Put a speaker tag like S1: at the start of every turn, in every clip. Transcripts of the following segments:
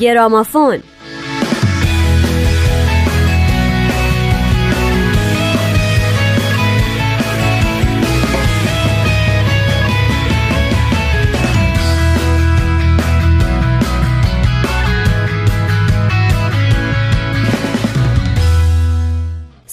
S1: گرامافون.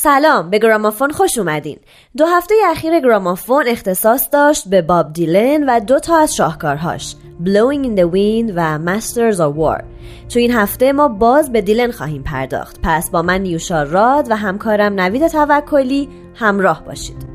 S1: سلام به گرامافون خوش اومدین. دو هفته اخیر گرامافون اختصاص داشت به باب دیلن و دو تا از شاهکارهاش Blowing in the Wind و Masters of War. تو این هفته ما باز به دیلن خواهیم پرداخت. پس با من نیوشا راد و همکارم نوید توکلی همراه باشید.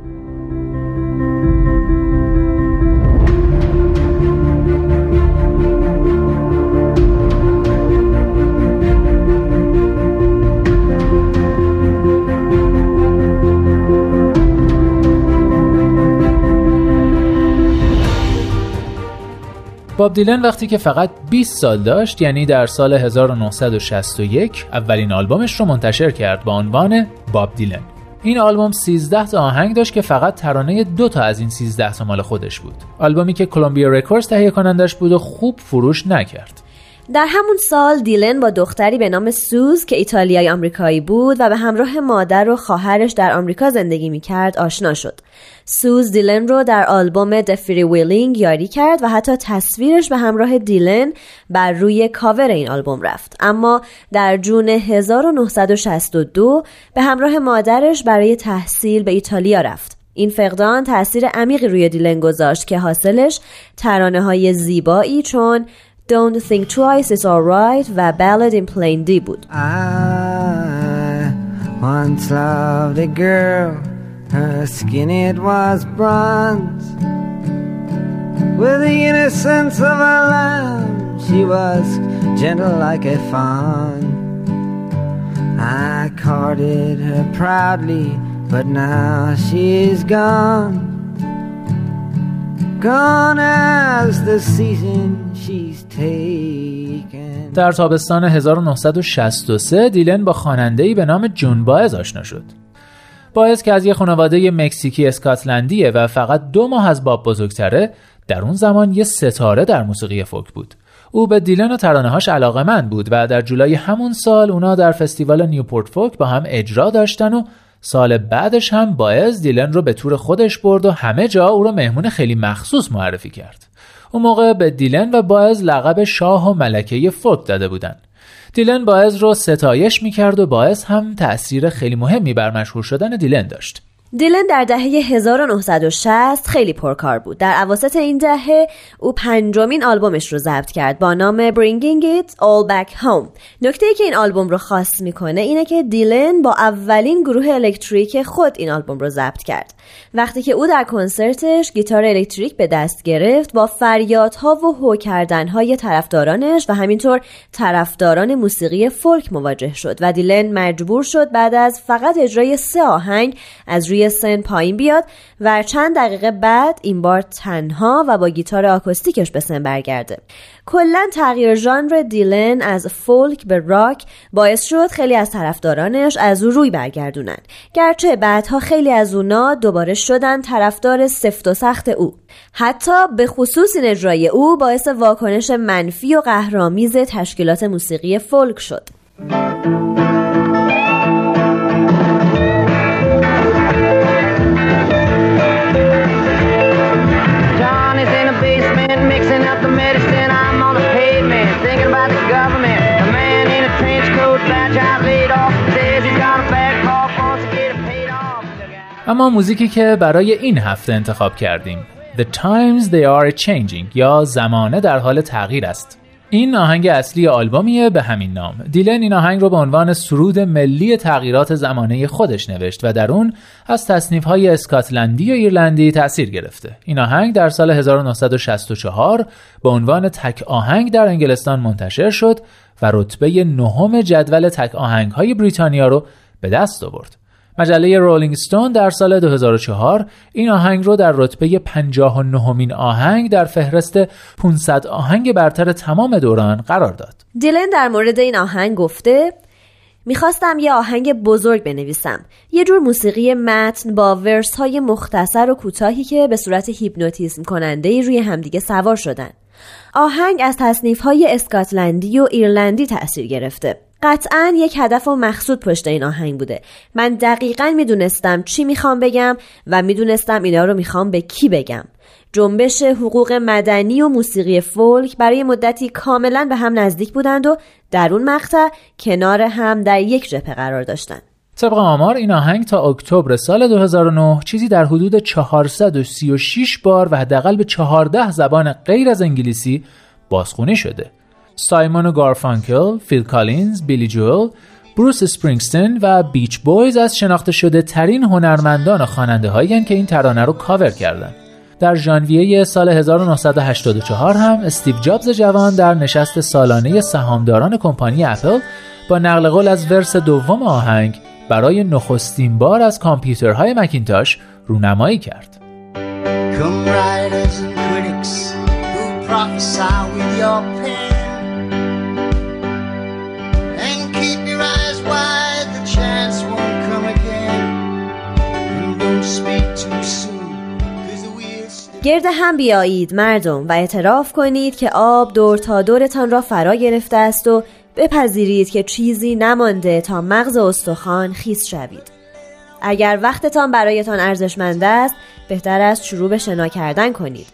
S2: باب دیلن وقتی که فقط 20 سال داشت یعنی در سال 1961 اولین آلبومش رو منتشر کرد با عنوان باب دیلن. این آلبوم 13 تا آهنگ داشت که فقط ترانه دو تا از این 13 تا مال خودش بود. آلبومی که Columbia Records تهیه کنندش بود و خوب فروش نکرد.
S1: در همون سال دیلن با دختری به نام سوز که ایتالیایی آمریکایی بود و به همراه مادر و خواهرش در آمریکا زندگی می‌کرد آشنا شد. سوز دیلن رو در آلبوم Free Willing یاری کرد و حتی تصویرش به همراه دیلن بر روی کاور این آلبوم رفت. اما در جون 1962 به همراه مادرش برای تحصیل به ایتالیا رفت. این فقدان تاثیر عمیقی روی دیلن گذاشت که حاصلش ترانه های زیبایی چون Don't Think Twice is Alright و Ballad in Plain D بود. I once loved a girl Her skin it was bronze With the innocence of a lamb She was gentle like a fawn I courted her proudly But now she's gone Gone as the season در تابستان 1963 دیلن با خواننده‌ای به نام جون باز آشنا شد. باز که از یه خانواده مکزیکی اسکاتلندیه و فقط دو ماه از باب بزرگتره در اون زمان یه ستاره در موسیقی فوک بود. او به دیلن و ترانه هاش علاقه من بود و در جولای همون سال اونا در فستیوال نیوپورت فوک با هم اجرا داشتن و سال بعدش هم باز دیلن رو به تور خودش برد و همه جا او رو مهمون خیلی مخصوص معرفی کرد. اون موقع به دیلن و باز لقب شاه و ملکه فوک داده بودن دیلن باز رو ستایش می‌کرد و باز هم تأثیر خیلی مهمی بر مشهور شدن دیلن داشت. دیلن در دهه 1960 خیلی پرکار بود. در اواسط این دهه او پنجمین آلبومش رو ضبط کرد با نام Bringing It All Back Home. نکته ای که این آلبوم رو خاص می‌کنه اینه که دیلن با اولین گروه الکتریک خود این آلبوم رو ضبط کرد. وقتی که او در کنسرتش گیتار الکتریک به دست گرفت با فریادها و هو کردنهای طرفدارانش و همینطور طرفداران موسیقی فولک مواجه شد و دیلن مجبور شد بعد از فقط اجرای سه آهنگ از روی سن پایین بیاد و چند دقیقه بعد این بار تنها و با گیتار آکوستیکش به سن برگرده. کلا تغییر ژانر دیلن از فولک به راک باعث شد خیلی از طرفدارانش از او روی برگردونن. گرچه بعدها خیلی از اونا دوباره شدن طرفدار سفت و سخت او. حتی به خصوص این اجرای او باعث واکنش منفی و قهرامیز تشکیلات موسیقی فولک شد.
S2: اما موزیکی که برای این هفته انتخاب کردیم. The Times They Are Changing یا زمانه در حال تغییر است. این آهنگ اصلی آلبومیه به همین نام. دیلن این آهنگ رو به عنوان سرود ملی تغییرات زمانه خودش نوشت و در اون از تصنیف های اسکاتلندی و ایرلندی تاثیر گرفته. این آهنگ در سال 1964 به عنوان تک آهنگ در انگلستان منتشر شد و رتبه نهم جدول تک آهنگ های بریتانیا رو به دست آورد. مجله Rolling Stone در سال 2004 این آهنگ رو در رتبه 59 مین آهنگ در فهرست 500 آهنگ برتر تمام دوران قرار داد.
S1: دیلن در مورد این آهنگ گفته می‌خواستم یه آهنگ بزرگ بنویسم. یه جور موسیقی متن با verse های مختصر و کوتاهی که به صورت هیپنوتیزم کننده روی همدیگه سوار شدن. آهنگ از تصنیف های اسکاتلندی و ایرلندی تأثیر گرفته. قطعا یک هدف و مقصود پشت این آهنگ بوده من دقیقا می‌دونستم چی می‌خوام بگم و می‌دونستم اینا رو می‌خوام به کی بگم جنبش حقوق مدنی و موسیقی فولک برای مدتی کاملا به هم نزدیک بودند و در اون مقطع کنار هم در یک جبهه قرار داشتند.
S2: طبق آمار این آهنگ تا اکتبر سال 2009 چیزی در حدود 436 بار و حداقل به 14 زبان غیر از انگلیسی بازخونی شده. سایمون و گارفانکل، فیل کالینز، بیلی جول، بروس اسپرینگستین و Beach Boys از شناخته شده ترین هنرمندان و خواننده هایی که این ترانه رو کاور کردند. در ژانویه سال 1984 هم استیو جابز جوان در نشست سالانه سهامداران کمپانی اپل با نقل قول از verse دوم آهنگ برای نخستین بار از کامپیوترهای مکینتاش رونمایی کرد.
S1: گرد هم بیایید مردم و اعتراف کنید که آب دور تا دورتان را فرا گرفته است و بپذیرید که چیزی نمانده تا مغز استخوان خیس شوید. اگر وقتتان برایتان ارزشمند است بهتر است شروع به شنا کردن کنید.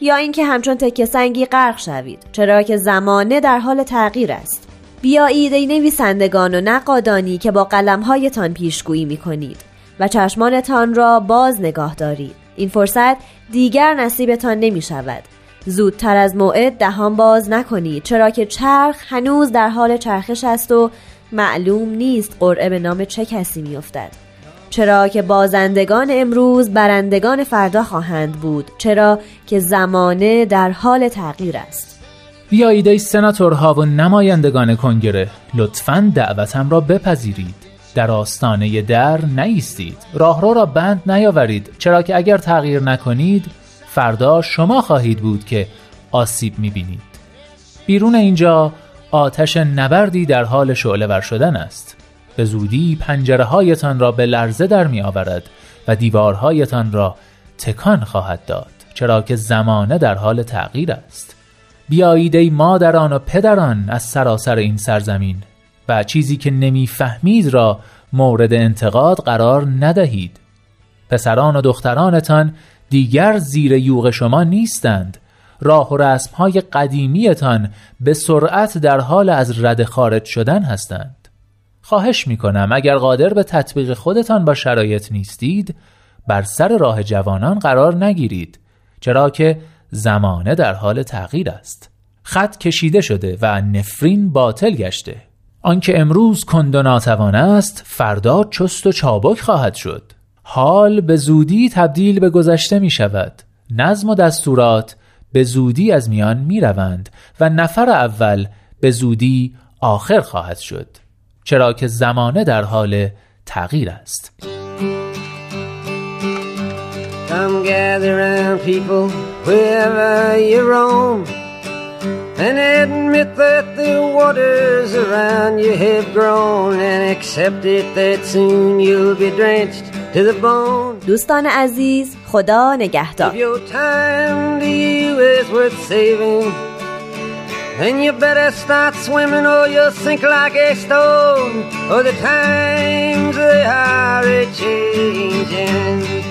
S1: یا اینکه همچون تکه سنگی غرق شوید چرا که زمانه در حال تغییر است. بیایید ای نویسندگان و نقادانی که با قلمهایتان پیشگویی می کنید و چشمانتان را باز نگاه دارید. این فرصت دیگر نصیبتان نمی شود زودتر از موعد دهان باز نکنید چرا که چرخ هنوز در حال چرخش است و معلوم نیست قرعه به نام چه کسی میافتد. چرا که بازندگان امروز برندگان فردا خواهند بود چرا که زمانه در حال تغییر است.
S2: بیایید ای سناتورها و نمایندگان کنگره لطفا دعوتم را بپذیرید. در آستانه در نیستید. راهرو را بند نیاورید. چرا که اگر تغییر نکنید فردا شما خواهید بود که آسیب می‌بینید. بیرون اینجا آتش نبردی در حال شعله ور شدن است. به زودی پنجره هایتان را به لرزه در می آورد و دیوارهایتان را تکان خواهد داد. چرا که زمانه در حال تغییر است. بیایید ای مادران و پدران از سراسر این سرزمین و چیزی که نمی‌فهمید را مورد انتقاد قرار ندهید. پسران و دخترانتان دیگر زیر یوغ شما نیستند. راه و رسمهای قدیمیتان به سرعت در حال از رد خارج شدن هستند. خواهش می کنم اگر قادر به تطبیق خودتان با شرایط نیستید بر سر راه جوانان قرار نگیرید چرا که زمانه در حال تغییر است. خط کشیده شده و نفرین باطل گشته. آنکه امروز کند و ناتوان است فردا چست و چابک خواهد شد. حال به زودی تبدیل به گذشته می شود. نظم و دستورات به زودی از میان می روند و نفر اول به زودی آخر خواهد شد. چرا که زمانه در حال تغییر است. Come gather around people wherever you roam And admit that the waters around you have grown And accept it that soon you'll be drenched
S1: دوستان عزیز خدا نگهدار And you better start swimming or you'll sink like a stone Or the times they are a-changing Some